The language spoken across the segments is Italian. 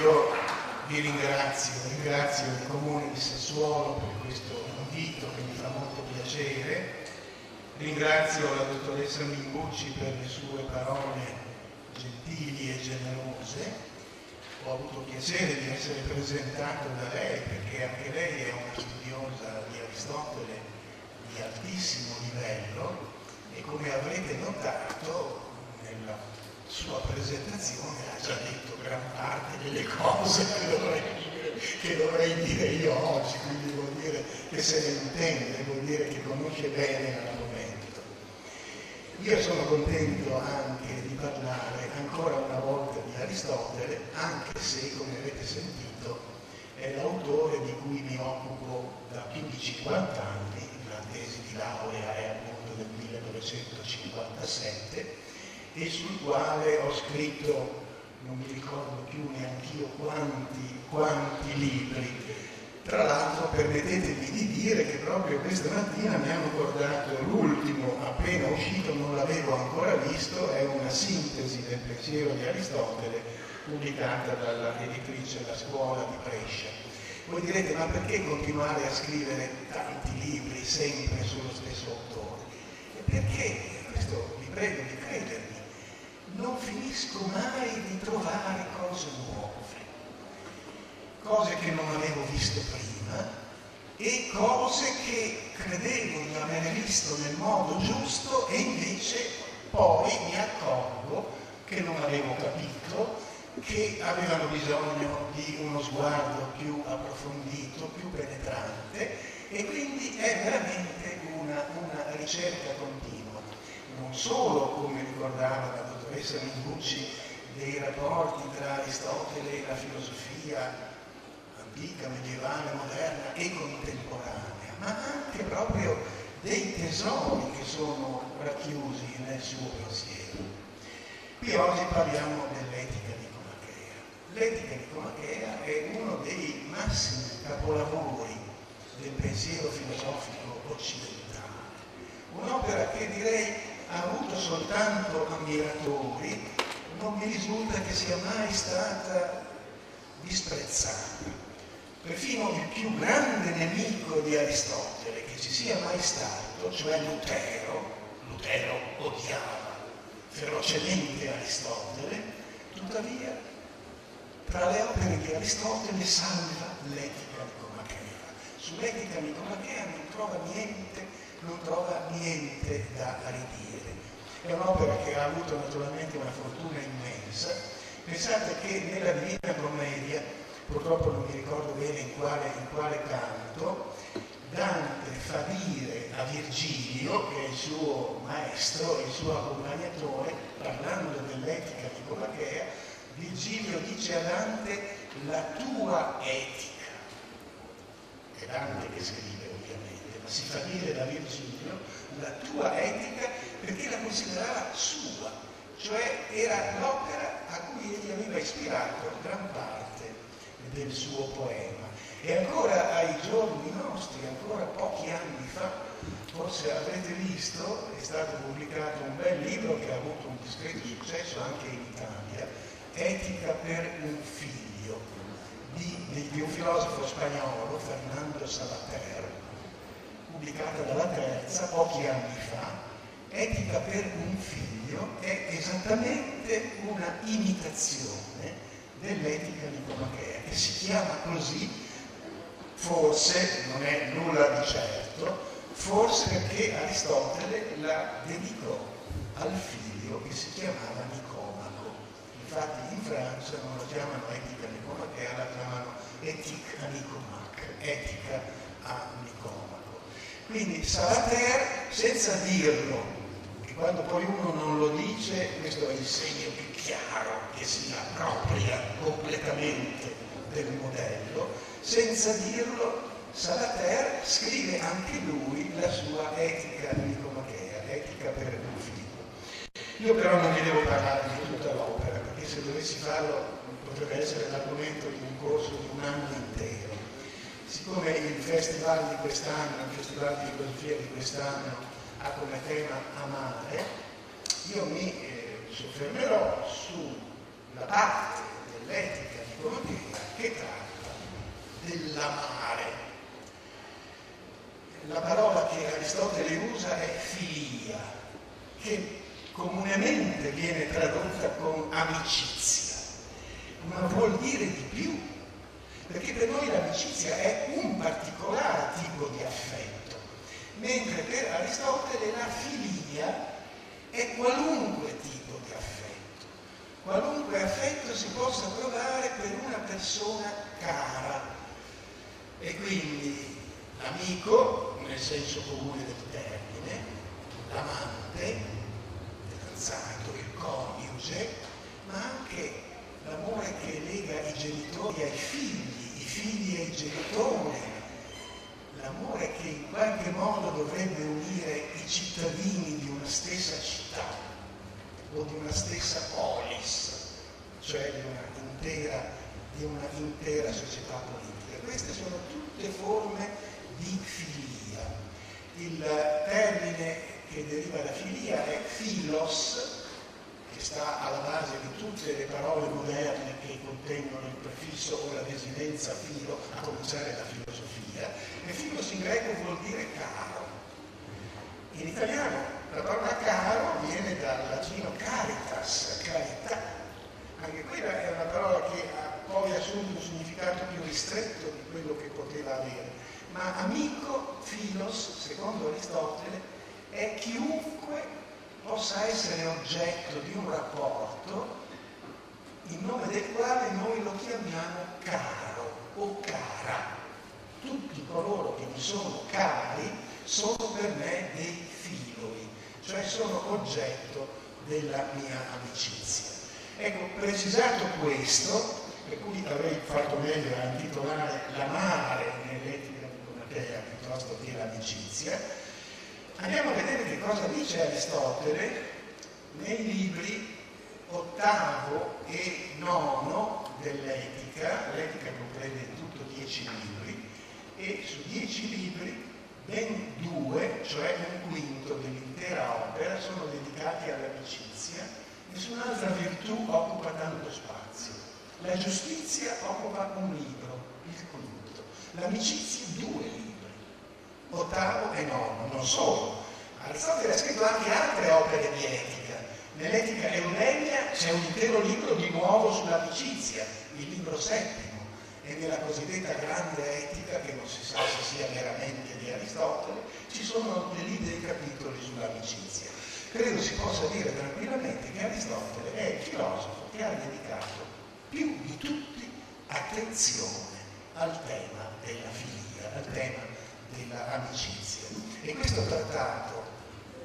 io vi ringrazio, ringrazio il Comune di Sassuolo per questo invito che mi fa molto piacere, ringrazio la dottoressa Mimbucci per le sue parole gentili e generose, ho avuto piacere di essere presentato da lei perché anche lei è una studiosa di Aristotele di altissimo livello e come avrete notato nella sua presentazione ha già detto gran parte delle cose che dovrei dire, che dovrei dire io oggi, quindi vuol dire che se ne intende, vuol dire che conosce bene l'argomento. Io sono contento anche di parlare ancora una volta di Aristotele, anche se, come avete sentito, è l'autore di cui mi occupo da più di 50 anni, la tesi di laurea è appunto del 1957 e sul quale ho scritto, non mi ricordo più neanch'io quanti, quanti libri. Tra l'altro permettetemi di dire che proprio questa mattina mi hanno portato l'ultimo, appena uscito, non l'avevo ancora visto, è una sintesi del pensiero di Aristotele pubblicata dalla editrice La Scuola di Brescia. Voi direte, ma perché continuare a scrivere tanti libri sempre sullo stesso autore? Perché, questo vi prego di credermi, non finisco mai di trovare cose nuove, cose che non avevo visto prima e cose che credevo di aver visto nel modo giusto e invece poi mi accorgo che non avevo capito, che avevano bisogno di uno sguardo più approfondito, più penetrante e quindi è veramente una, una ricerca continua, non solo come ricordava la dottoressa Mingucci dei rapporti tra Aristotele e la filosofia antica, medievale, moderna e contemporanea, ma anche proprio dei tesori che sono racchiusi nel suo pensiero. Qui oggi parliamo dell'etica di Comachea. L'etica di Comachea è uno dei massimi capolavori del pensiero filosofico occidentale, un'opera che direi ha avuto soltanto ammiratori, non mi risulta che sia mai stata disprezzata. Perfino il più grande nemico di Aristotele che ci sia mai stato, cioè Lutero, Lutero odiava ferocemente Aristotele, tuttavia tra le opere di Aristotele salva l'etica nicomachea. Sull'etica nicomachea non trova niente, non trova niente da ridire. È un'opera che ha avuto naturalmente una fortuna immensa. Pensate che nella Divina Commedia, purtroppo non mi ricordo bene in quale, in quale canto, Dante fa dire a Virgilio, che è il suo maestro, il suo accompagnatore, parlando dell'etica di Comachea, Virgilio dice a Dante la tua etica. È Dante che scrive ovviamente, ma si fa dire da Virgilio la tua etica perché la considerava sua, cioè era l'opera a cui egli aveva ispirato gran parte del suo poema. E ancora ai giorni nostri, ancora pochi anni fa, forse avrete visto, è stato pubblicato un bel libro che ha avuto un discreto successo anche in Italia, Etica per un figlio, di, di un filosofo spagnolo, Fernando Salater, pubblicata dalla Terza pochi anni fa. Etica per un figlio è esattamente una imitazione dell'etica di Comachea, che si chiama così forse, non è nulla di certo, forse perché Aristotele la dedicò al figlio che si chiamava Nicomaco. Infatti in Francia non la chiamano etica nicomachea, la chiamano etic a Nicomac, etica a Nicomaco. Quindi Salater, senza dirlo, quando poi uno non lo dice, questo è il segno più chiaro che si appropria completamente del modello, senza dirlo Salater scrive anche lui la sua etica nicomachea, etica per figlio. Io però non vi devo parlare di tutta l'opera, perché se dovessi farlo potrebbe essere l'argomento di un corso di un anno intero. Siccome il festival di quest'anno, il festival di filosofia di quest'anno ha come tema amare, io mi eh, soffermerò sulla parte dell'etica di Prometea che tratta dell'amare. La parola che Aristotele usa è filia, che comunemente viene tradotta con amicizia, ma vuol dire di più, perché per noi l'amicizia è un particolare tipo di affetto mentre per Aristotele la filia è qualunque tipo di affetto, qualunque affetto si possa provare per una persona cara. E quindi l'amico, nel senso comune del termine, l'amante, il fidanzato, il coniuge, ma anche l'amore che lega i genitori ai figli, i figli ai genitori, l'amore che in qualche modo dovrebbe unire i cittadini di una stessa città o di una stessa polis, cioè di una intera, di una intera società politica. Queste sono tutte forme di filia. Il termine che deriva da filia è philos, che sta alla base di tutte le parole moderne che contengono il prefisso o la desinenza filo, a cominciare da filosofia, e filos in greco vuol dire caro. In italiano la parola caro viene dal latino caritas, carità. Anche quella è una parola che ha poi assunto un significato più ristretto di quello che poteva avere. Ma amico, filos, secondo Aristotele, è chiunque possa essere oggetto di un rapporto in nome del quale noi lo chiamiamo caro o cara. Tutti coloro che mi sono cari sono per me dei filoi, cioè sono oggetto della mia amicizia. Ecco, precisato questo, per cui avrei fatto meglio a intitolare l'amare nell'etica di Comatea piuttosto che l'amicizia, Andiamo a vedere che cosa dice Aristotele nei libri ottavo e nono dell'etica, l'etica comprende in tutto dieci libri, e su dieci libri ben due, cioè un quinto dell'intera opera, sono dedicati all'amicizia, nessun'altra virtù occupa tanto spazio. La giustizia occupa un libro, il quinto, l'amicizia due. libri ottavo e nono, non solo. Aristotele ha scritto anche altre opere di etica. Nell'Etica Eudemia c'è un intero libro di nuovo sull'amicizia, il libro settimo, e nella cosiddetta grande etica, che non si sa se sia veramente di Aristotele, ci sono dei libri capitoli sull'amicizia. Credo si possa dire tranquillamente che Aristotele è il filosofo che ha dedicato più di tutti attenzione al tema della filia, al tema dell'amicizia. E questo trattato,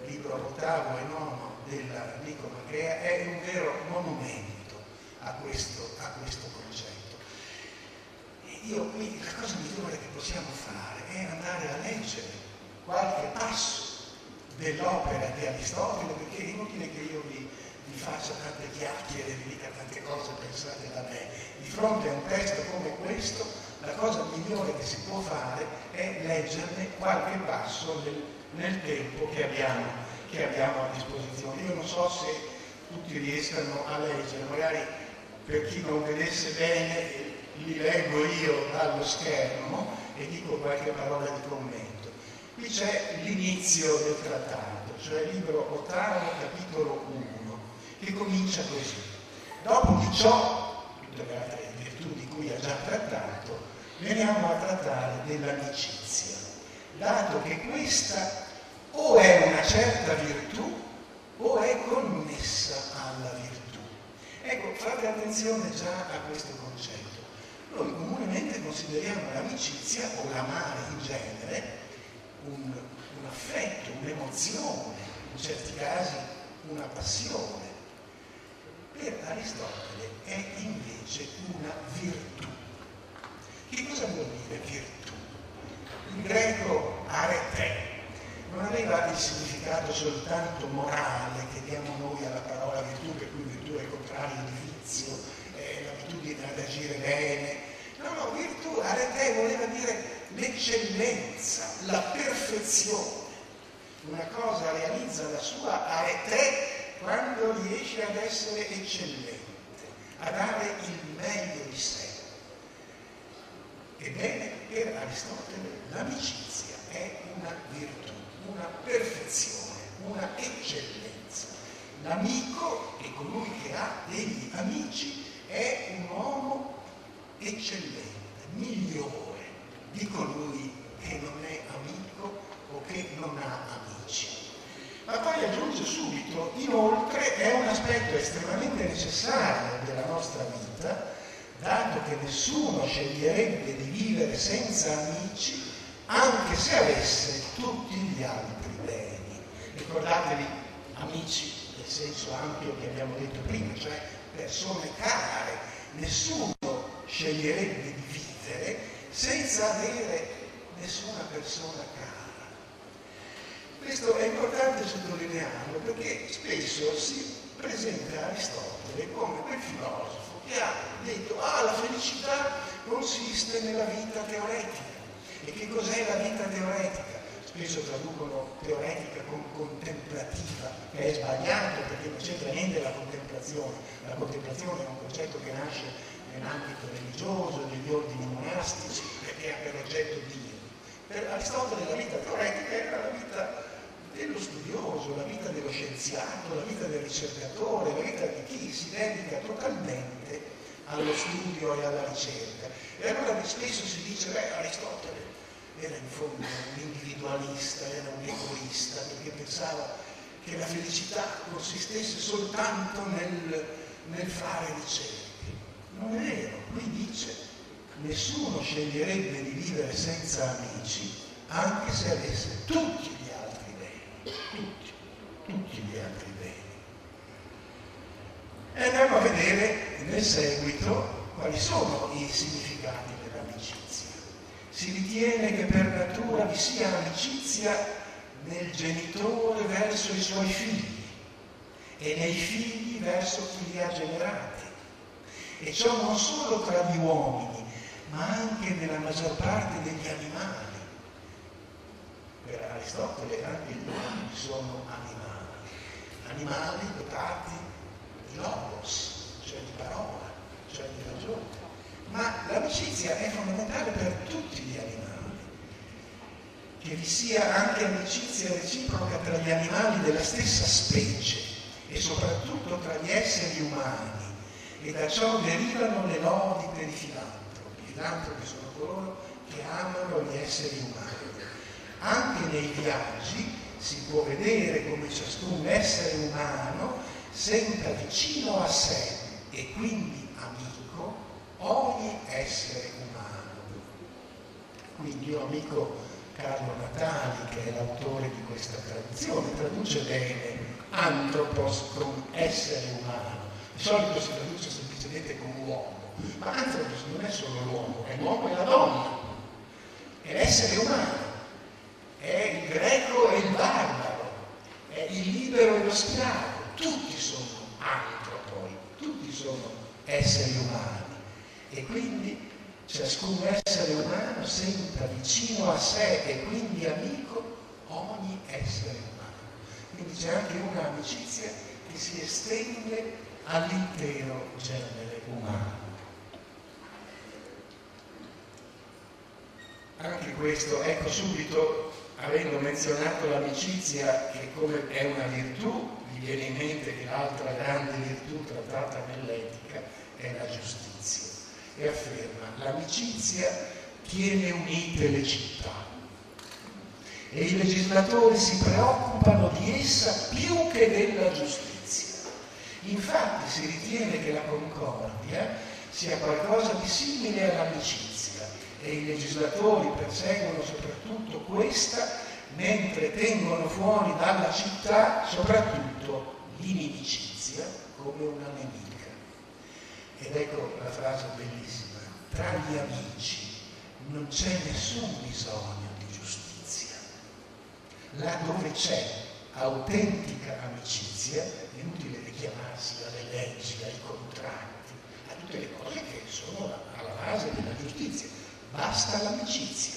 libro ottavo e nono dell'Amico Macrea, è un vero monumento a questo, a questo concetto. E io qui la cosa migliore che possiamo fare è andare a leggere qualche passo dell'opera di Aristotele, perché è inutile che io vi, vi faccia tante chiacchiere, vi dica tante cose pensate da me. Di fronte a un testo come questo, la cosa migliore che si può fare è leggerne qualche passo nel, nel tempo che abbiamo, che abbiamo, a disposizione. Io non so se tutti riescano a leggere, magari per chi non vedesse bene li leggo io dallo schermo e dico qualche parola di commento. Qui c'è l'inizio del trattato, cioè il libro ottavo, capitolo 1, che comincia così. Dopo di ciò, tutte le altre virtù di cui ha già trattato, veniamo a trattare dell'amicizia, dato che questa o è una certa virtù o è connessa alla virtù. Ecco, fate attenzione già a questo concetto. Noi comunemente consideriamo l'amicizia o l'amare in genere un, un affetto, un'emozione, in certi casi una passione. Per Aristotele è invece una virtù. Che cosa vuol dire virtù? In greco arete non aveva il significato soltanto morale che diamo noi alla parola virtù, per cui virtù è il contrario di vizio, è l'abitudine ad agire bene. No, no, virtù, arete voleva dire l'eccellenza, la perfezione. Una cosa realizza la sua arete quando riesce ad essere eccellente, a dare il meglio di sé. Ebbene, per Aristotele l'amicizia è una virtù, una perfezione, una eccellenza. L'amico è colui che ha degli amici è un uomo eccellente, migliore di colui che non è amico o che non ha amici. Ma poi aggiunge subito, inoltre è un aspetto estremamente necessario della nostra vita, dato che nessuno sceglierebbe di vivere senza amici anche se avesse tutti gli altri beni. Ricordatevi, amici, nel senso ampio che abbiamo detto prima, cioè persone care. Nessuno sceglierebbe di vivere senza avere nessuna persona cara. Questo è importante sottolinearlo perché spesso si presenta Aristotele come quel filosofo che ha detto ah la felicità consiste nella vita teoretica. E che cos'è la vita teoretica? Spesso traducono teoretica con contemplativa, che è sbagliato perché non c'entra niente la contemplazione. La contemplazione è un concetto che nasce nell'ambito religioso, degli ordini monastici, perché ha per oggetto Dio. Per Aristotele la vita teoretica era la vita dello studioso, la vita dello scienziato, la vita del ricercatore, la vita di chi si dedica totalmente allo studio e alla ricerca. E allora spesso si dice, beh, Aristotele era in fondo un individualista, era un egoista, perché pensava che la felicità consistesse soltanto nel, nel fare ricerche. Non è vero, qui dice nessuno sceglierebbe di vivere senza amici, anche se avesse tutti gli altri beni, tutti, tutti gli altri beni. E andiamo a vedere nel seguito quali sono i significati dell'amicizia. Si ritiene che per natura vi sia amicizia nel genitore verso i suoi figli e nei figli verso chi li ha generati. E ciò non solo tra gli uomini, ma anche nella maggior parte degli animali. Per Aristotele anche gli uomini sono animali, animali dotati di logos, cioè di parola, cioè di ragione. Ma l'amicizia è fondamentale per tutti gli animali. Che vi sia anche amicizia reciproca tra gli animali della stessa specie e soprattutto tra gli esseri umani. E da ciò derivano le lodi per i filantropi filantropi sono coloro che amano gli esseri umani. Anche nei viaggi si può vedere come ciascun essere umano senta vicino a sé e quindi amico ogni essere umano. Quindi io amico Carlo Natali, che è l'autore di questa tradizione, traduce bene antropos con essere umano. Di solito si traduce semplicemente con uomo ma Anthropos non è solo l'uomo, è l'uomo e la donna, è l'essere umano, è il greco e il barbaro, è il libero e lo schiavo, tutti sono sono esseri umani. E quindi ciascun essere umano senta vicino a sé e quindi amico ogni essere umano. Quindi c'è anche un'amicizia che si estende all'intero genere umano. Anche questo, ecco subito, avendo menzionato l'amicizia che come è una virtù, viene in mente che l'altra grande virtù trattata nell'etica è la giustizia. E afferma, l'amicizia tiene unite le città e i legislatori si preoccupano di essa più che della giustizia. Infatti si ritiene che la concordia sia qualcosa di simile all'amicizia e i legislatori perseguono soprattutto questa, mentre tengono fuori dalla città soprattutto l'inimicizia come una nemica. Ed ecco la frase bellissima, tra gli amici non c'è nessun bisogno di giustizia. Là dove c'è autentica amicizia, è inutile richiamarsi alle leggi, ai contratti, a tutte le cose che sono alla base della giustizia basta l'amicizia.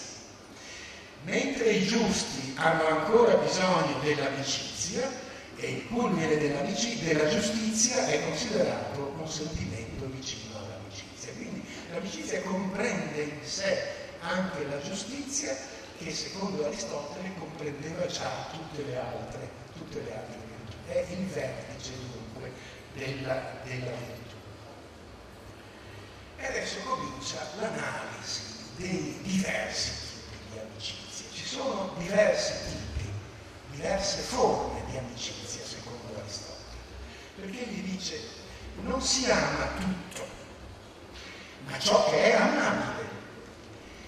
Mentre i giusti hanno ancora bisogno dell'amicizia e il culmine della giustizia è considerato un sentimento vicino all'amicizia. Quindi l'amicizia comprende in sé anche la giustizia che secondo Aristotele comprendeva già tutte le altre, tutte le altre virtù. È il vertice dunque della, della virtù. E adesso comincia l'analisi dei diversi tipi di amicizia. Ci sono diversi tipi, diverse forme di amicizia, secondo Aristotele, perché gli dice non si ama tutto, ma ciò che è amabile.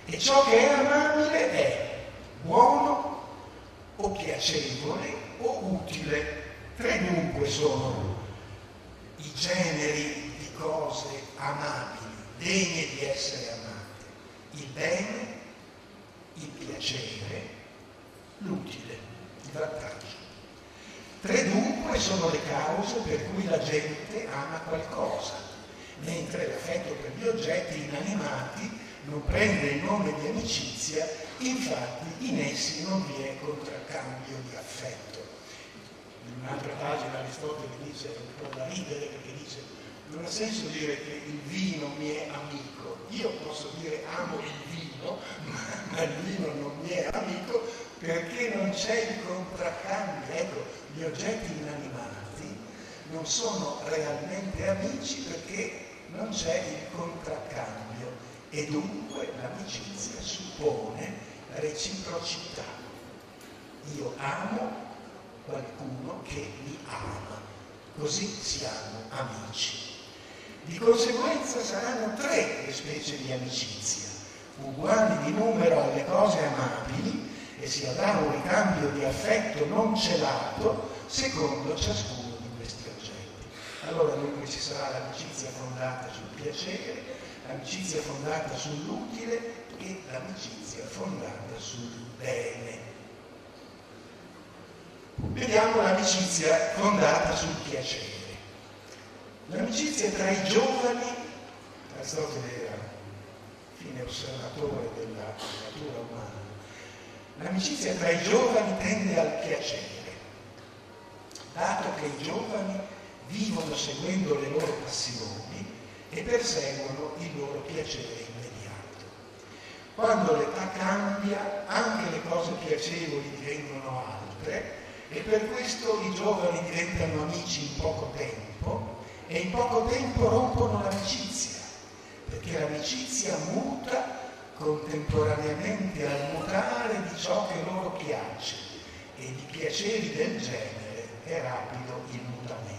E ciò che è amabile è buono o piacevole o utile. Tre dunque sono i generi di cose amabili, degne di essere amate. Il bene, il piacere, l'utile, il vantaggio. Tre dunque sono le cause per cui la gente ama qualcosa, mentre l'affetto per gli oggetti inanimati non prende il nome di amicizia, infatti in essi non vi è contraccambio di affetto. In un'altra pagina Aristotele dice, un po' da ridere perché dice, non ha senso dire che il vino mi è amico, io posso dire amo il vino, ma il vino non mi è amico perché non c'è il contraccambio. Ecco, gli oggetti inanimati non sono realmente amici perché non c'è il contraccambio e dunque l'amicizia suppone reciprocità. Io amo qualcuno che mi ama, così siamo amici. Di conseguenza saranno tre le specie di amicizia, uguali di numero alle cose amabili e si avrà un ricambio di affetto non celato secondo ciascuno di questi oggetti. Allora dunque ci sarà l'amicizia fondata sul piacere, l'amicizia fondata sull'utile e l'amicizia fondata sul bene. Vediamo l'amicizia fondata sul piacere. L'amicizia tra i giovani, Aristotele fine osservatore della natura umana, l'amicizia tra i giovani tende al piacere, dato che i giovani vivono seguendo le loro passioni e perseguono il loro piacere immediato. Quando l'età cambia, anche le cose piacevoli divengono altre e per questo i giovani diventano amici in poco tempo e in poco tempo rompono l'amicizia, perché l'amicizia muta contemporaneamente al mutare di ciò che loro piace e di piaceri del genere è rapido il mutamento.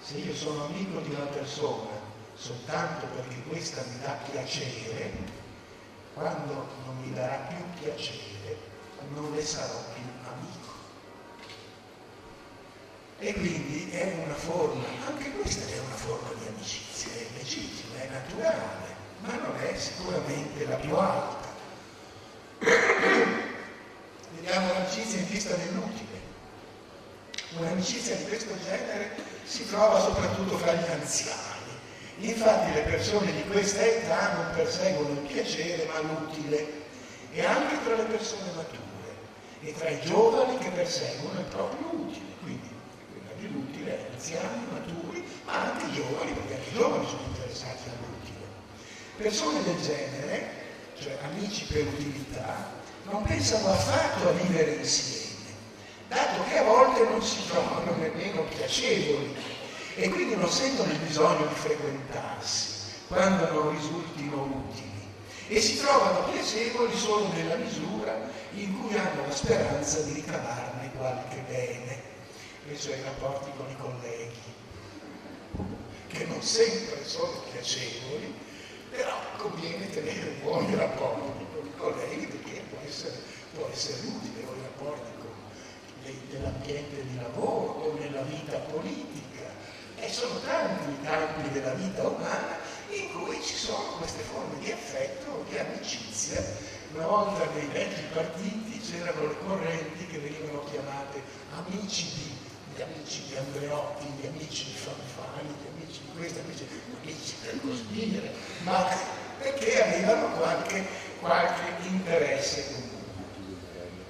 Se io sono amico di una persona soltanto perché questa mi dà piacere, quando non mi darà più piacere, non le sarò più amico. E quindi è una forma, anche questa è una forma di amicizia, è legittima, è naturale, ma non è sicuramente la più alta. Vediamo l'amicizia in vista dell'utile. Un'amicizia di questo genere si trova soprattutto fra gli anziani. Infatti le persone di questa età non perseguono il piacere ma l'utile e anche tra le persone mature e tra i giovani che perseguono il proprio utile, quindi quella dell'utile, anziani, maturi, ma anche giovani, perché anche i giovani sono interessati. Persone del genere, cioè amici per utilità, non pensano affatto a vivere insieme dato che a volte non si trovano nemmeno piacevoli e quindi non sentono il bisogno di frequentarsi quando non risultino utili e si trovano piacevoli solo nella misura in cui hanno la speranza di ricavarne qualche bene, penso ai rapporti con i colleghi, che non sempre sono piacevoli, però conviene tenere buoni rapporti con i colleghi perché può essere, può essere utile o i rapporti dell'ambiente di lavoro o nella vita politica. E sono tanti i campi della vita umana in cui ci sono queste forme di affetto, di amicizia. Una volta nei vecchi partiti c'erano le correnti che venivano chiamate amici di, gli amici di Andreotti, gli amici di Fanfani, gli amici di questo, amici, amici per così dire, ma perché avevano qualche, qualche interesse comune.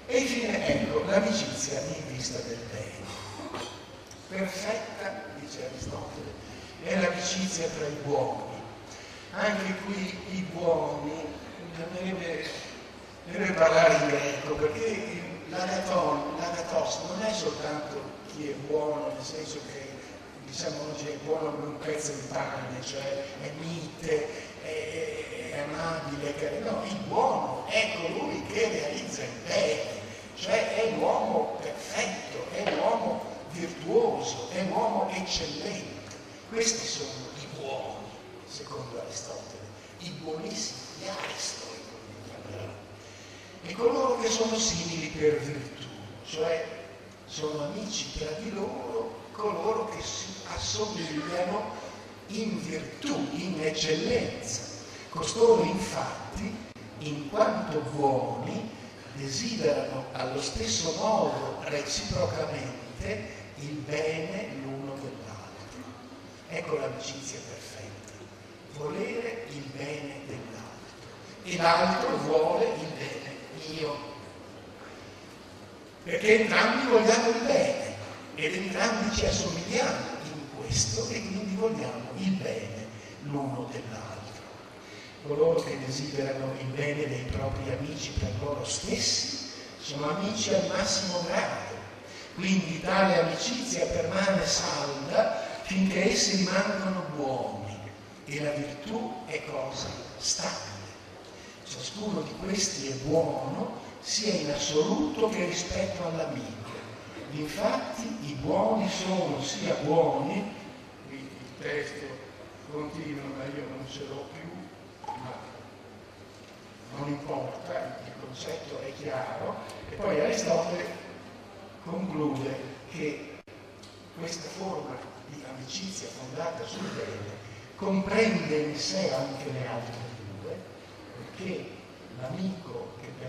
E infine, ecco, l'amicizia in vista del bene. Perfetta, dice Aristotele, è l'amicizia tra i buoni. Anche qui i buoni, deve, deve parlare in greco, perché l'agatos non è soltanto chi è buono, nel senso che diciamo oggi è buono come un pezzo di pane, cioè è mite, è, è amabile, no, il buono è colui che realizza il bene, cioè è l'uomo perfetto, è l'uomo virtuoso, è l'uomo eccellente. Questi sono i buoni, secondo Aristotele, i buonissimi, gli aristoi, e coloro che sono simili per virtù, cioè sono amici tra di loro coloro che si assomigliano in virtù, in eccellenza. Costoro infatti, in quanto buoni, desiderano allo stesso modo reciprocamente il bene l'uno dell'altro. Ecco l'amicizia perfetta, volere il bene dell'altro e l'altro vuole il bene mio. Perché entrambi vogliamo il bene ed entrambi ci assomigliamo in questo e quindi vogliamo il bene l'uno dell'altro. Coloro che desiderano il bene dei propri amici per loro stessi sono amici al massimo grado, quindi tale amicizia permane salda finché essi rimangono buoni e la virtù è cosa stabile. Ciascuno di questi è buono sia in assoluto che rispetto all'amico Infatti i buoni sono sia buoni, il testo continua ma io non ce l'ho più, ma non importa, il concetto è chiaro, e poi Aristotele conclude che questa forma di amicizia fondata sul bene comprende in sé anche le altre due, perché l'amico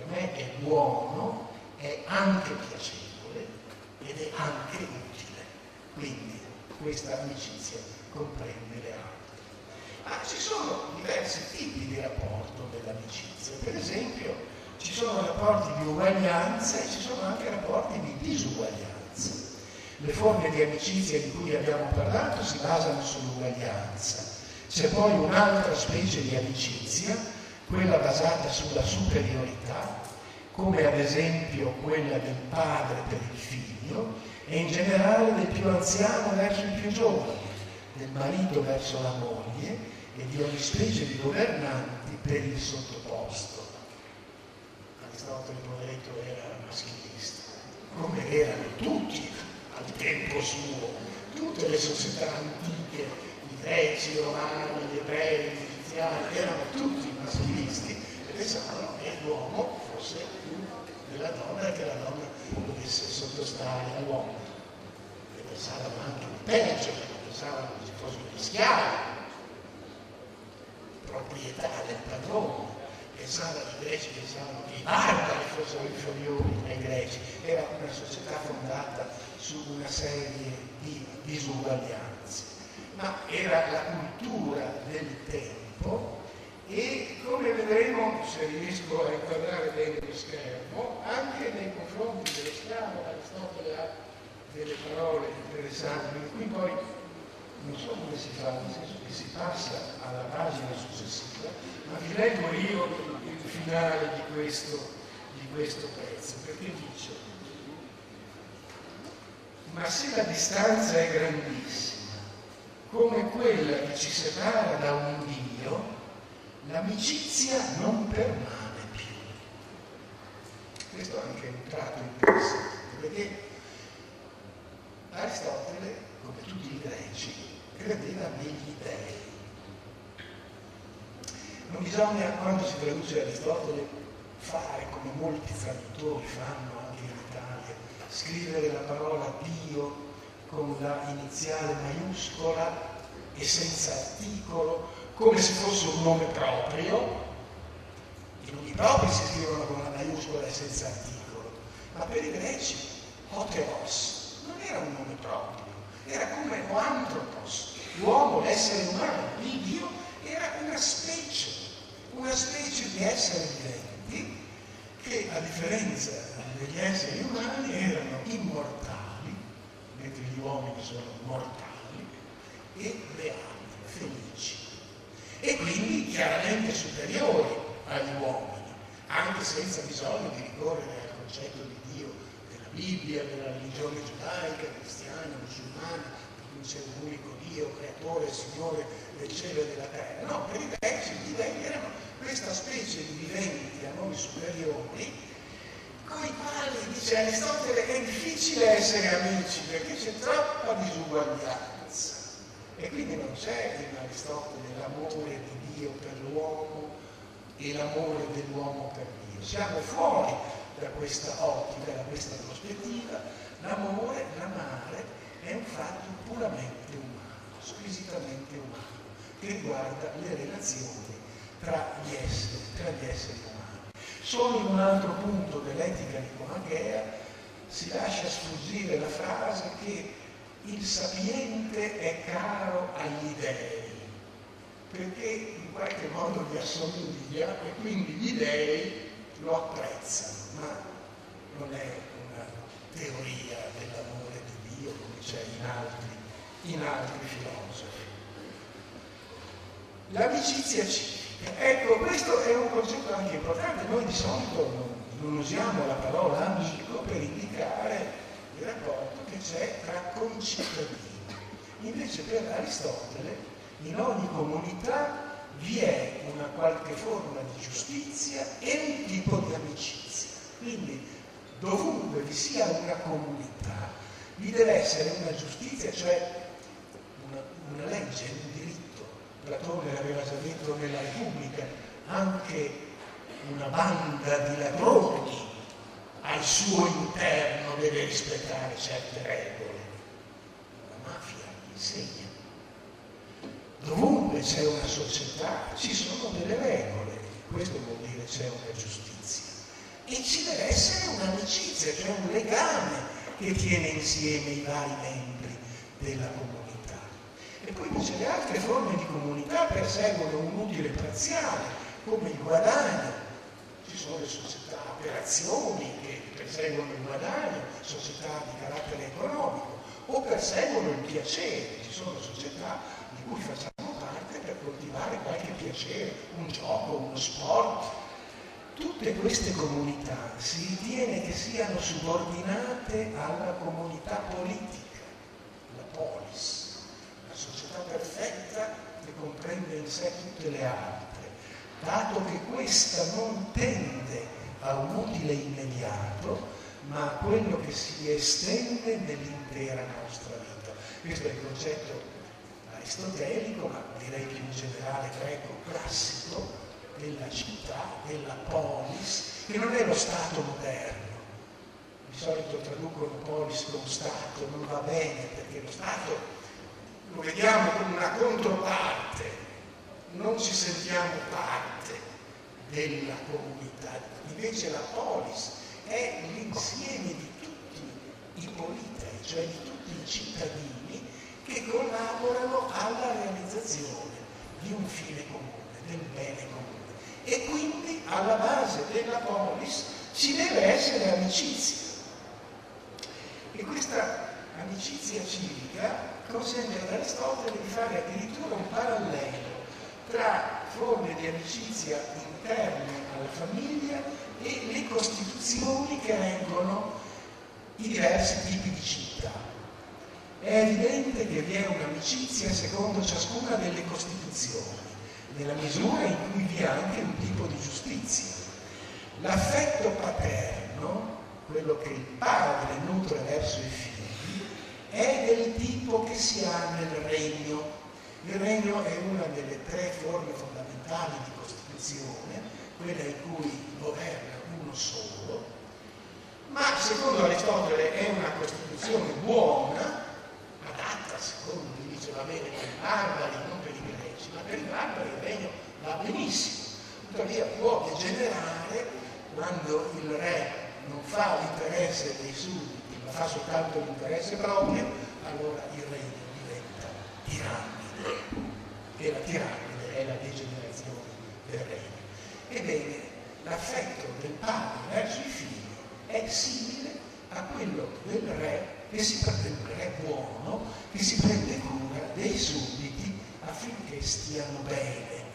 me è buono è anche piacevole ed è anche utile. Quindi questa amicizia comprende le altre. Ma ci sono diversi tipi di rapporto dell'amicizia. Per esempio ci sono rapporti di uguaglianza e ci sono anche rapporti di disuguaglianza. Le forme di amicizia di cui abbiamo parlato si basano sull'uguaglianza. C'è poi un'altra specie di amicizia, quella basata sulla superiorità, come ad esempio quella del padre per il figlio e in generale del più anziano verso il più giovane, del marito verso la moglie e di ogni specie di governanti per il sottoposto. Aristotele, poveretto, era maschilista, come erano tutti al tempo suo, tutte le società antiche, i greci, i romani, gli ebrei, erano tutti maschilisti e pensavano che l'uomo fosse della donna e che la donna dovesse sottostare all'uomo. E pensavano anche di peggio, pensavano che ci fossero gli schiavi, proprietà del padrone. Pensavano i greci, pensavano che i barbari fossero inferiori ai greci. Era una società fondata su una serie di disuguaglianze. Ma era la cultura del tempo e come vedremo, se riesco a inquadrare bene lo schermo, anche nei confronti dello schiavo Aristotele ha delle parole interessanti, qui poi non so come si fa, nel senso che si passa alla pagina successiva, ma vi leggo io il finale di questo, di questo pezzo, perché dice, ma se la distanza è grandissima, come quella che ci separa da un Dio, l'amicizia non permane più. Questo è anche un tratto interessante, perché Aristotele, come tutti i greci, credeva negli dei. Non bisogna, quando si traduce Aristotele, fare come molti traduttori fanno anche in Italia, scrivere la parola Dio con la iniziale maiuscola e senza articolo, come se fosse un nome proprio, i nomi propri si scrivono con una maiuscola e senza articolo, ma per i greci Oteos non era un nome proprio, era come Oantropos, l'uomo, l'essere umano, il Dio era una specie, una specie di esseri viventi che a differenza degli esseri umani erano immortali, mentre gli uomini sono mortali, e felici e quindi chiaramente superiori agli uomini, anche senza bisogno di ricorrere al concetto di Dio della Bibbia, della religione giudaica, cristiana, musulmana, non c'è un unico Dio, creatore, Signore del cielo e della terra. No, per i greci gli dei erano questa specie di viventi a noi superiori con i quali, dice Aristotele, è difficile essere amici perché c'è troppa disuguaglianza. E quindi non c'è in Aristotele l'amore di Dio per l'uomo e l'amore dell'uomo per Dio. Siamo fuori da questa ottica, da questa prospettiva. L'amore, l'amare è un fatto puramente umano, squisitamente umano, che riguarda le relazioni tra gli esseri, tra gli esseri umani. Solo in un altro punto dell'etica nicomachea si lascia sfuggire la frase che il sapiente è caro agli dei, perché in qualche modo gli assomiglia e quindi gli dei lo apprezzano, ma non è una teoria dell'amore di Dio come c'è in altri, in altri filosofi. L'amicizia civica. Ecco, questo è un concetto anche importante. Noi di solito non, non usiamo la parola amico per indicare il rapporto che c'è tra concittadini. Invece per Aristotele in ogni comunità vi è una qualche forma di giustizia e un tipo di amicizia. Quindi dovunque vi sia una comunità vi deve essere una giustizia, cioè una, una legge, un diritto. Platone l'aveva già detto nella Repubblica, anche una banda di ladroni al suo interno deve rispettare certe regole. La mafia insegna. Dovunque c'è una società ci sono delle regole, questo vuol dire c'è una giustizia. E ci deve essere un'amicizia, cioè un legame che tiene insieme i vari membri della comunità. E poi dice le altre forme di comunità perseguono un utile parziale, come il guadagno. Sono le società per azioni che perseguono il guadagno, società di carattere economico, o perseguono il piacere. Ci sono società di cui facciamo parte per coltivare qualche piacere, un gioco, uno sport. Tutte queste comunità si ritiene che siano subordinate alla comunità politica, la polis, la società perfetta che comprende in sé tutte le altre, dato che questa non tende a un utile immediato, ma a quello che si estende nell'intera nostra vita. Questo è il concetto aristotelico, ma direi più in generale greco classico, della città, della polis, che non è lo Stato moderno. Di solito traducono polis con Stato, non va bene perché lo Stato lo vediamo come una controparte, non ci sentiamo parte della comunità. Invece la polis è l'insieme di tutti i politei, cioè di tutti i cittadini che collaborano alla realizzazione di un fine comune, del bene comune. E quindi alla base della polis ci deve essere amicizia. E questa amicizia civica consente ad Aristotele di fare addirittura un parallelo tra forme di amicizia interne alla famiglia e le costituzioni che reggono i diversi tipi di città. È evidente che vi è un'amicizia secondo ciascuna delle costituzioni, nella misura in cui vi è anche un tipo di giustizia. L'affetto paterno, quello che il padre nutre verso i figli, è del tipo che si ha nel regno. Il regno è una delle tre forme fondamentali di Costituzione, quella in cui governa uno solo, ma secondo Aristotele è una Costituzione buona, adatta, secondo lui dice va bene per i barbari, non per i greci, ma per i barbari il regno va benissimo. Tuttavia può degenerare quando il re non fa l'interesse dei sudditi, ma fa soltanto l'interesse proprio, allora il regno diventa tirannide. E la tirannide è la degenerazione del regno. Ebbene, l'affetto del padre verso i figli è simile a quello del re che si prende, il re buono, che si prende cura dei sudditi affinché stiano bene.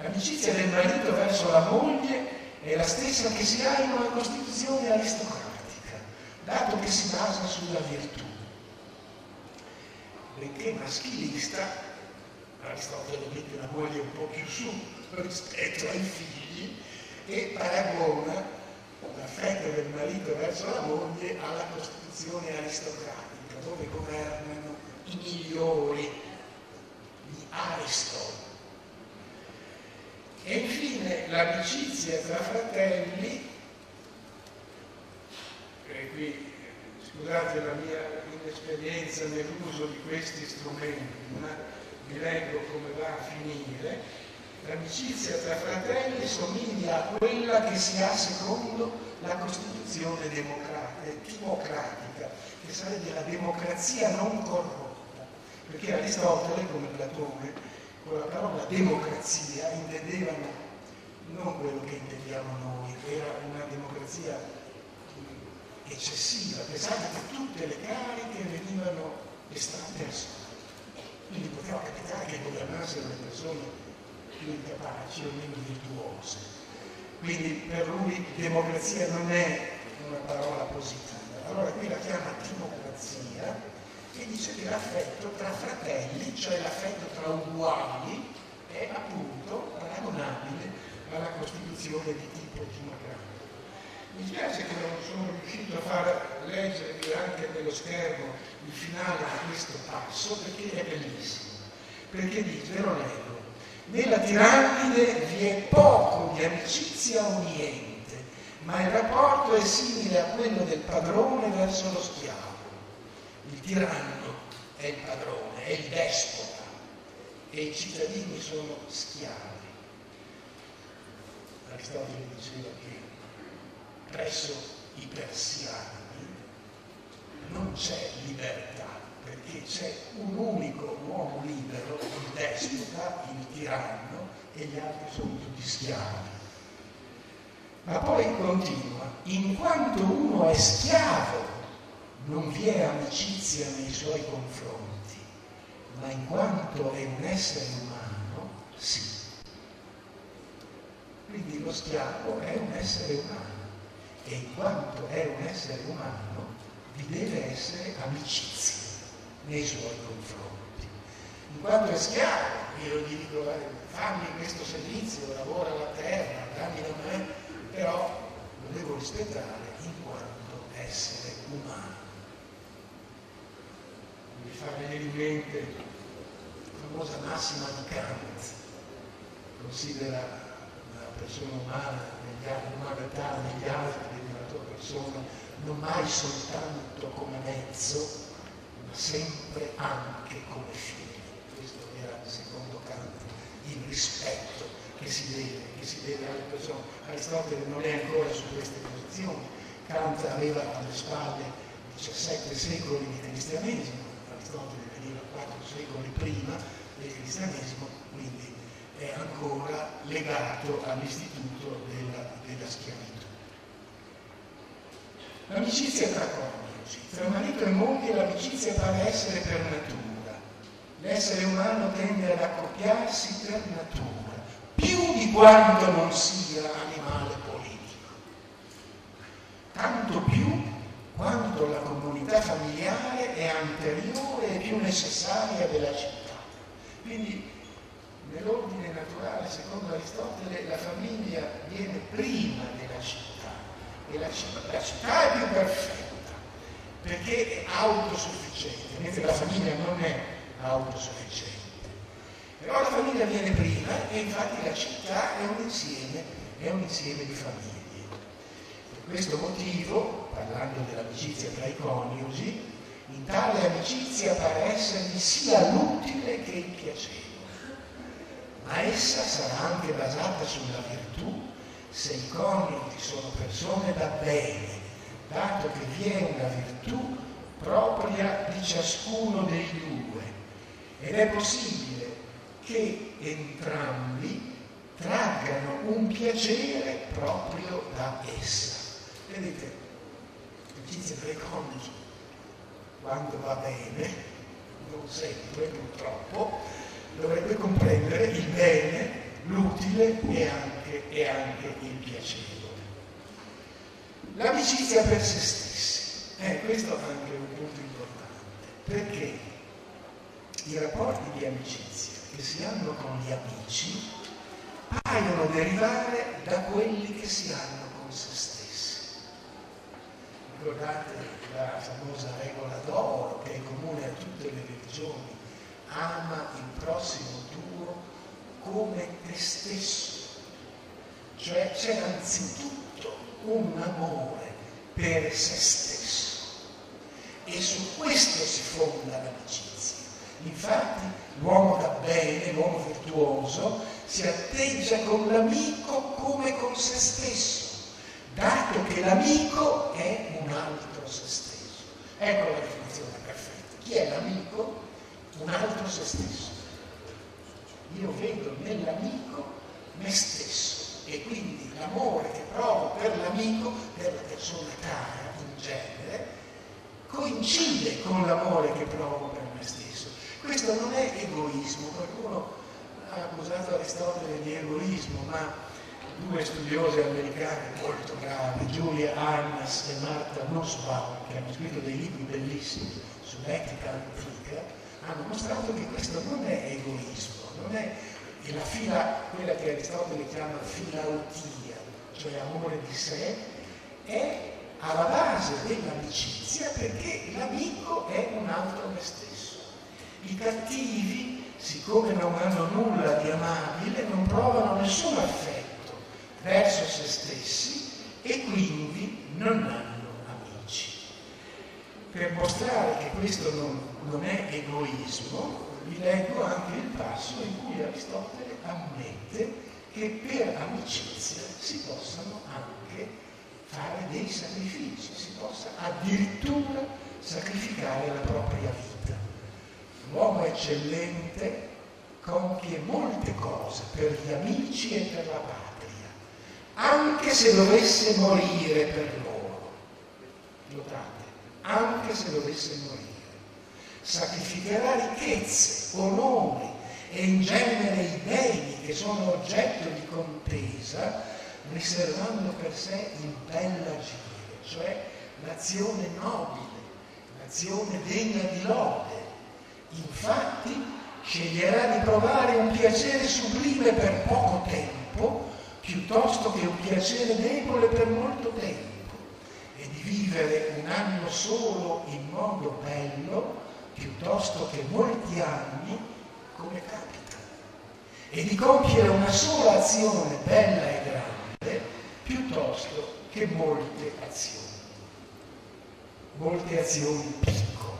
L'amicizia del marito verso la moglie è la stessa che si ha in una costituzione aristocratica, dato che si basa sulla virtù. Benché maschilista, Aristotele mette la moglie un po' più su rispetto ai figli e paragona l'affetto del marito verso la moglie alla Costituzione aristocratica, dove governano i migliori, gli Aristotele. E infine l'amicizia tra fratelli, e qui scusate la mia inesperienza nell'uso di questi strumenti, ma vi leggo come va a finire, l'amicizia tra fratelli somiglia a quella che si ha secondo la Costituzione democratica, che sarebbe la democrazia non corrotta, perché Aristotele, come Platone, con la parola democrazia intendevano non quello che intendiamo noi, era una democrazia eccessiva, pensate che tutte le cariche venivano estratte al Stato. Quindi poteva capitare che governassero le persone più incapaci o meno virtuose. Quindi per lui democrazia non è una parola positiva. Allora qui la chiama democrazia che dice che l'affetto tra fratelli, cioè l'affetto tra uguali, è appunto paragonabile alla Costituzione di tipo democratico. Mi spiace che non sono riuscito a far leggere anche nello schermo il finale di questo passo perché è bellissimo. Perché dice, leggo, nella tirannide vi è poco di amicizia o niente, ma il rapporto è simile a quello del padrone verso lo schiavo il tiranno è il padrone, è il despota e i cittadini sono schiavi. Aristotele diceva che presso i persiani non c'è libertà, perché c'è un unico uomo libero, il despota, il tiranno, e gli altri sono tutti schiavi. Ma poi continua, in quanto uno è schiavo non vi è amicizia nei suoi confronti, ma in quanto è un essere umano, sì. Quindi lo schiavo è un essere umano e in quanto è un essere umano vi deve essere amicizia nei suoi confronti. In quanto è schiavo, io gli dico fammi questo servizio, lavora la terra, dammi da me, però lo devo rispettare in quanto essere umano. Mi fa venire in mente la famosa massima di Kant, considera la persona umana, l'umanità negli altri tua persona, non mai soltanto come mezzo, ma sempre anche come figlio. Questo era, secondo Kant, il rispetto che si deve, che si deve alle persone. Aristotele non è ancora su queste posizioni. Kant aveva alle spalle 17 secoli di cristianesimo, Aristotele veniva quattro secoli prima del cristianesimo, quindi è ancora legato all'istituto della, della schiavitù. L'amicizia tra coniugi, tra marito e moglie l'amicizia pare essere per natura. L'essere umano tende ad accoppiarsi per natura, più di quanto non sia animale politico. Tanto più quanto la comunità familiare è anteriore e più necessaria della città. Quindi nell'ordine naturale, secondo Aristotele, la famiglia viene prima città e la la città è più perfetta perché è autosufficiente, mentre la famiglia non è autosufficiente. Però la famiglia viene prima e infatti la città è un insieme, è un insieme di famiglie. Per questo motivo, parlando dell'amicizia tra i coniugi, in tale amicizia pare esservi sia l'utile che il piacevole, ma essa sarà anche basata sulla virtù se i coniugi sono persone da bene, dato che vi è una virtù propria di ciascuno dei due ed è possibile che entrambi traggano un piacere proprio da essa. Vedete, l'amicizia tra i coniugi, quando va bene, non sempre purtroppo, dovrebbe comprendere il bene, l'utile e anche, anche il piacevole. L'amicizia per se stessi, eh, questo è anche un punto importante, perché i rapporti di amicizia che si hanno con gli amici paiono derivare da quelli che si hanno con se stessi. Ricordate la famosa regola d'oro che è comune a tutte le religioni, ama il prossimo tuo come te stesso. Cioè c'è anzitutto un amore per se stesso e su questo si fonda l'amicizia. Infatti l'uomo da bene, l'uomo virtuoso, si atteggia con l'amico come con se stesso, dato che l'amico è un altro se stesso. Ecco la definizione perfetta. Chi è l'amico? Un altro se stesso. Io vedo nell'amico me stesso e quindi l'amore che provo per l'amico, per la persona cara in genere, coincide con l'amore che provo per me stesso. Questo non è egoismo, qualcuno ha accusato Aristotele di egoismo, ma due studiose americane molto bravi, Julia Arnas e Marta Nussbaum, che hanno scritto dei libri bellissimi sull'etica antica, hanno mostrato che questo non è egoismo, non è la fila, quella che Aristotele chiama filautia, cioè amore di sé, è alla base dell'amicizia perché l'amico è un altro me stesso. I cattivi, siccome non hanno nulla di amabile, non provano nessun affetto verso se stessi e quindi non hanno amici. Per mostrare che questo non, non è egoismo, vi leggo anche il passo in cui Aristotele ammette che per amicizia si possano anche fare dei sacrifici, si possa addirittura sacrificare la propria vita. L'uomo eccellente compie molte cose per gli amici e per la patria, anche se dovesse morire per loro. Notate, anche se dovesse morire. Sacrificherà ricchezze, onori e in genere i beni che sono oggetto di contesa riservando per sé il bell'agire, cioè l'azione nobile, l'azione degna di lode. Infatti sceglierà di provare un piacere sublime per poco tempo piuttosto che un piacere debole per molto tempo e di vivere un anno solo in modo bello piuttosto che molti anni come capita e di compiere una sola azione bella e grande piuttosto che molte azioni, molte azioni piccole.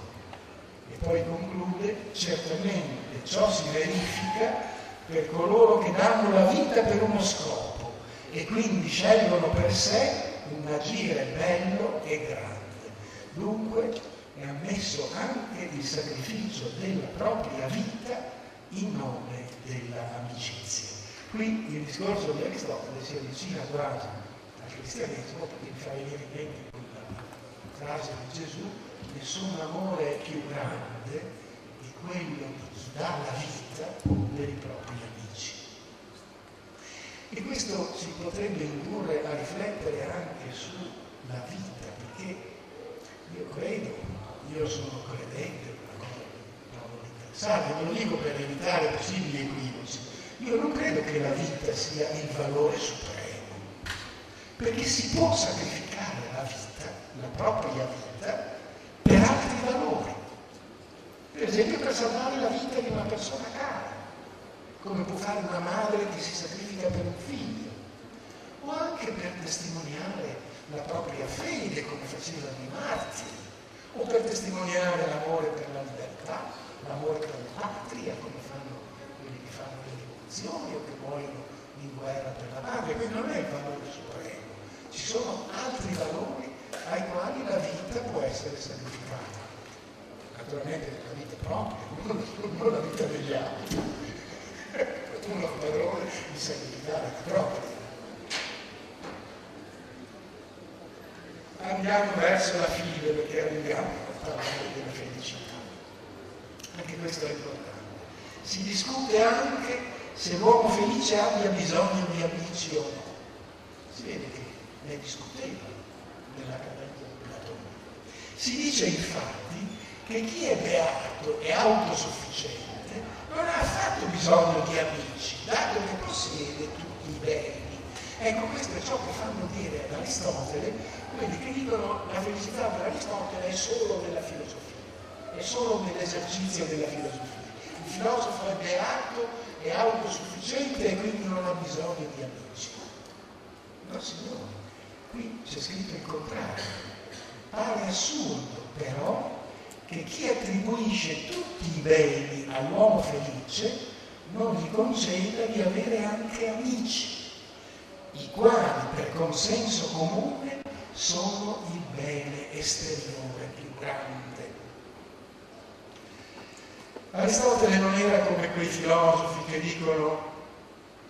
E poi conclude, certamente ciò si verifica per coloro che danno la vita per uno scopo e quindi scelgono per sé un agire bello e grande. Dunque è ammesso anche il sacrificio della propria vita in nome dell'amicizia. Qui il discorso di Aristotele si avvicina quasi al cristianesimo perché mi fa venire in mente quella frase di Gesù, nessun amore è più grande di quello di chi dà la vita per i propri amici. E questo ci potrebbe indurre a riflettere anche sulla vita, perché io credo, io sono credente, una cosa trovo interessante, non lo dico per evitare possibili equivoci, io non credo che la vita sia il valore supremo, perché si può sacrificare la vita, la propria vita, per altri valori. Per esempio per salvare la vita di una persona cara, come può fare una madre che si sacrifica per un figlio, o anche per testimoniare la propria fede, come facevano i martiri, o per testimoniare l'amore per la libertà, l'amore per la patria, come fanno nazioni o che muoiono in guerra per la patria, quindi non è il valore supremo, ci sono altri valori ai quali la vita può essere sacrificata. Naturalmente la vita propria, non la vita degli altri. Uno è padrone di sacrificare la propria. Andiamo verso la fine perché arriviamo a parlare della felicità. Anche questo è importante. Si discute anche se l'uomo felice abbia bisogno di amici o no. Si vede che ne discuteva nell'Accademia di Platone. Si dice infatti che chi è beato e autosufficiente non ha affatto bisogno di amici, dato che possiede tutti i beni. Ecco, questo è ciò che fanno dire ad Aristotele quelli che dicono la felicità per Aristotele è solo nella filosofia, è solo nell'esercizio della filosofia. Il filosofo è beato, è autosufficiente e quindi non ha bisogno di amici. No, signore, qui c'è scritto il contrario. Pare assurdo, però, che chi attribuisce tutti i beni all'uomo felice non gli conceda di avere anche amici, i quali per consenso comune sono il bene esteriore più grande. Aristotele non era come quei filosofi che dicono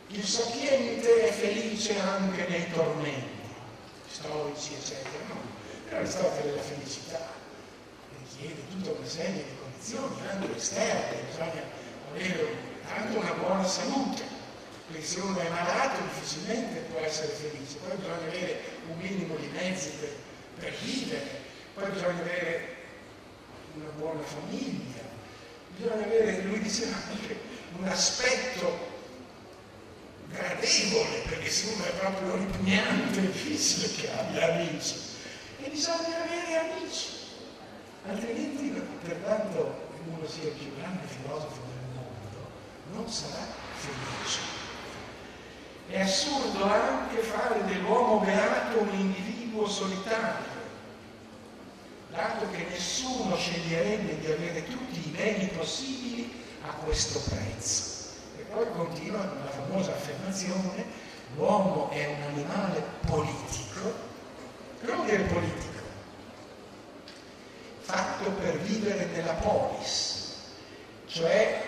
il sapiente è felice anche nei tormenti, storici eccetera, no, per Aristotele la felicità richiede tutta una serie di condizioni, anche esterne, bisogna avere anche una buona salute, perché se uno è malato difficilmente può essere felice, poi bisogna avere un minimo di mezzi per, per vivere, poi bisogna avere una buona famiglia, bisogna avere, lui diceva anche, un aspetto gradevole, perché se uno è proprio ripugnante, è difficile che abbia amici. E bisogna avere amici. Altrimenti, per quanto uno sia il più grande filosofo del mondo, non sarà felice. È assurdo anche fare dell'uomo beato un individuo solitario, dato che nessuno sceglierebbe di avere tutti i beni possibili a questo prezzo. E poi continua con la famosa affermazione, l'uomo è un animale politico, non dire politico, fatto per vivere nella polis, cioè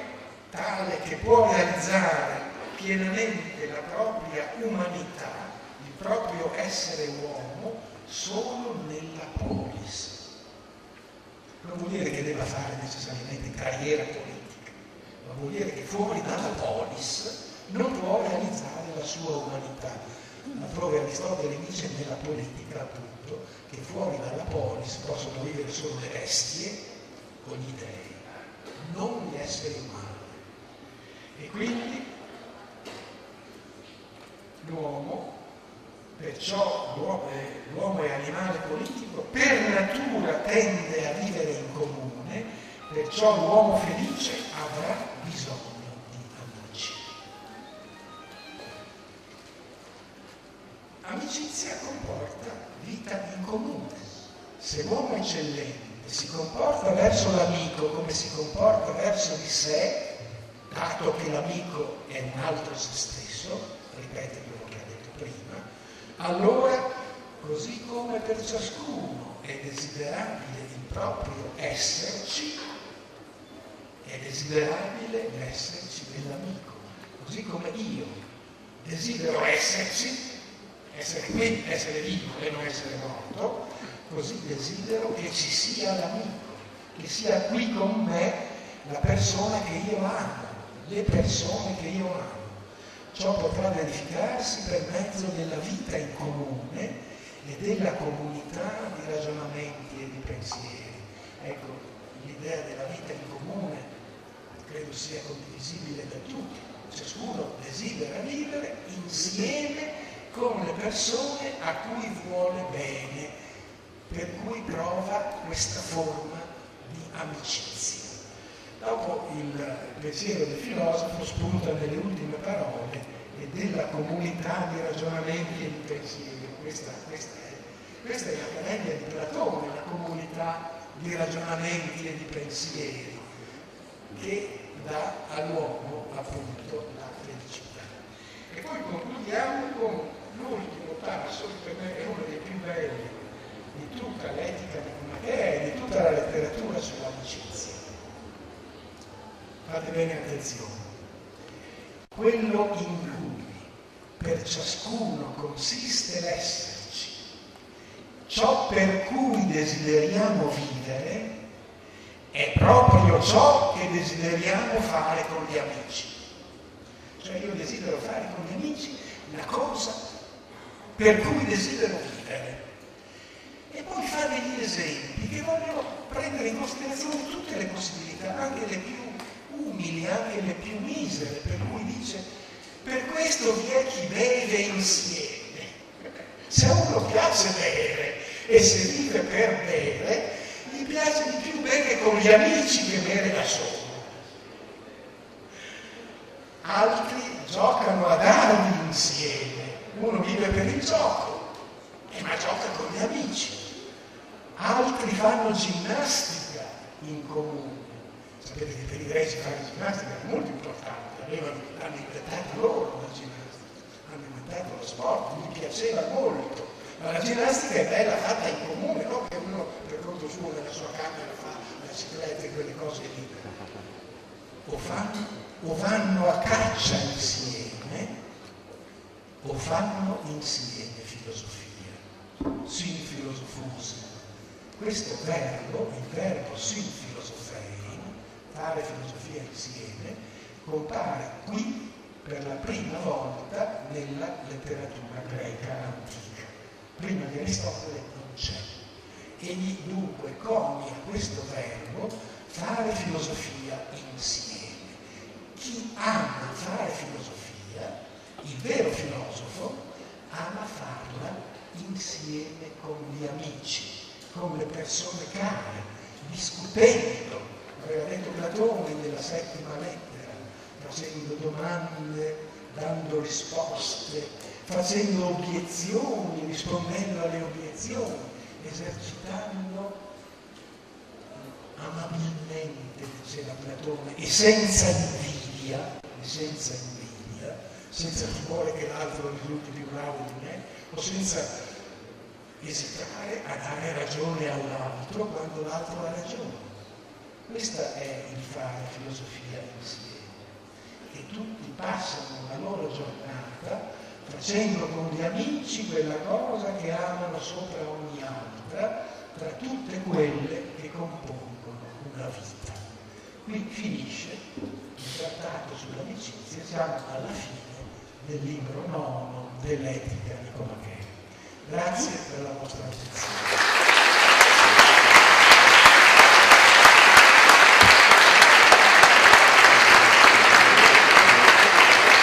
tale che può realizzare pienamente la propria umanità, il proprio essere uomo, solo nella polis. Non vuol dire che debba fare necessariamente carriera politica, ma vuol dire che fuori dalla polis non può realizzare la sua umanità. Prova Aristotele dice nella politica, appunto, che fuori dalla polis possono vivere solo le bestie con gli dei, non gli esseri umani. E quindi l'uomo, perciò l'uomo è, animale politico, per natura tende a vivere in comune, perciò l'uomo felice avrà bisogno di amici. Amicizia comporta vita in comune. Se l'uomo eccellente si comporta verso l'amico come si comporta verso di sé, dato che l'amico è un altro se stesso, ripete quello che ha detto prima, allora, così come per ciascuno è desiderabile il proprio esserci, è desiderabile l'esserci dell'amico, così come io desidero esserci, essere qui, essere vivo e non essere morto, così desidero che ci sia l'amico, che sia qui con me la persona che io amo, le persone che io amo. Ciò potrà verificarsi per mezzo della vita in comune e della comunità di ragionamenti e di pensieri. Ecco, l'idea della vita in comune credo sia condivisibile da tutti. Ciascuno desidera vivere insieme con le persone a cui vuole bene, per cui prova questa forma di amicizia. Dopo il pensiero del filosofo spunta nelle ultime parole e della comunità di ragionamenti e di pensieri. Questa, questa, è, questa è l'Accademia di Platone, la comunità di ragionamenti e di pensieri che dà all'uomo appunto la felicità. E poi concludiamo con l'ultimo passo, che per me è uno dei più belli di tutta l'etica di Matteo e di tutta la letteratura sull'amicizia. Fate bene attenzione. Quello in cui per ciascuno consiste l'esserci, ciò per cui desideriamo vivere, è proprio ciò che desideriamo fare con gli amici. Cioè io desidero fare con gli amici la cosa per cui desidero vivere. E poi fa degli esempi che voglio prendere in considerazione tutte le possibilità, anche le più umili, anche le più misere, per cui dice, per questo vi è chi beve insieme. Se a uno piace bere e se vive per bere, gli piace di più bere con gli amici che bere da solo. Altri giocano a dardi insieme, uno vive per il gioco, eh, ma gioca con gli amici. Altri fanno ginnastica in comune. Che per i greci fare ginnastica è molto importante, avevano, l'hanno inventata loro la ginnastica, hanno inventato lo sport, gli piaceva molto. Ma la ginnastica è bella fatta in comune, no? Che uno per conto suo nella sua camera fa la bicicletta e quelle cose lì. O, fanno, o vanno a caccia insieme, o fanno insieme filosofia, sin filosofusi. Questo verbo, il verbo sin fare filosofia insieme, compare qui per la prima volta nella letteratura greca antica prima di Aristotele non c'è. Egli dunque conia questo verbo fare filosofia insieme. Chi ama fare filosofia, il vero filosofo, ama farla insieme con gli amici, con le persone care, discutendo, aveva detto Platone nella settima lettera, facendo domande, dando risposte, facendo obiezioni, rispondendo alle obiezioni, esercitando amabilmente, diceva Platone, e senza invidia, senza invidia, senza timore che l'altro risulti più bravo di me, o senza esitare a dare ragione all'altro quando l'altro ha ragione. Questo è il fare filosofia insieme. E tutti passano la loro giornata facendo con gli amici quella cosa che amano sopra ogni altra, tra tutte quelle che compongono una vita. Qui finisce il trattato sull'amicizia, siamo alla fine del libro nono dell'etica di Comachè. Grazie per la vostra attenzione.